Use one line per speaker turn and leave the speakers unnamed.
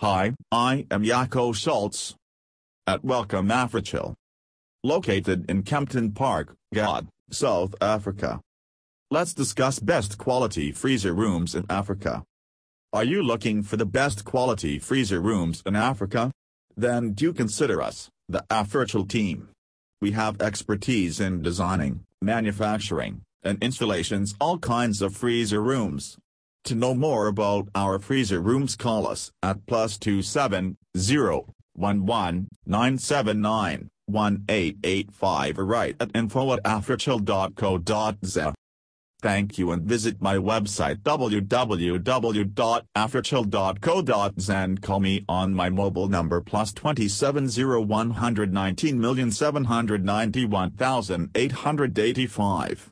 Hi, I am Jaco Schultz. At Welcome Africhill. Located in Kempton Park, God, South Africa. Let's discuss best quality freezer rooms in Africa. Are you looking for the best quality freezer rooms in Africa? Then do consider us, the Africhill team. We have expertise in designing, manufacturing, and installations all kinds of freezer rooms. To know more about our freezer rooms call us at plus two seven zero one one nine seven nine one eight eight five or write at info at africhill.co.za. Thank you and visit my website www.africhill.co.za and call me on my mobile number plus 270 119 791,885.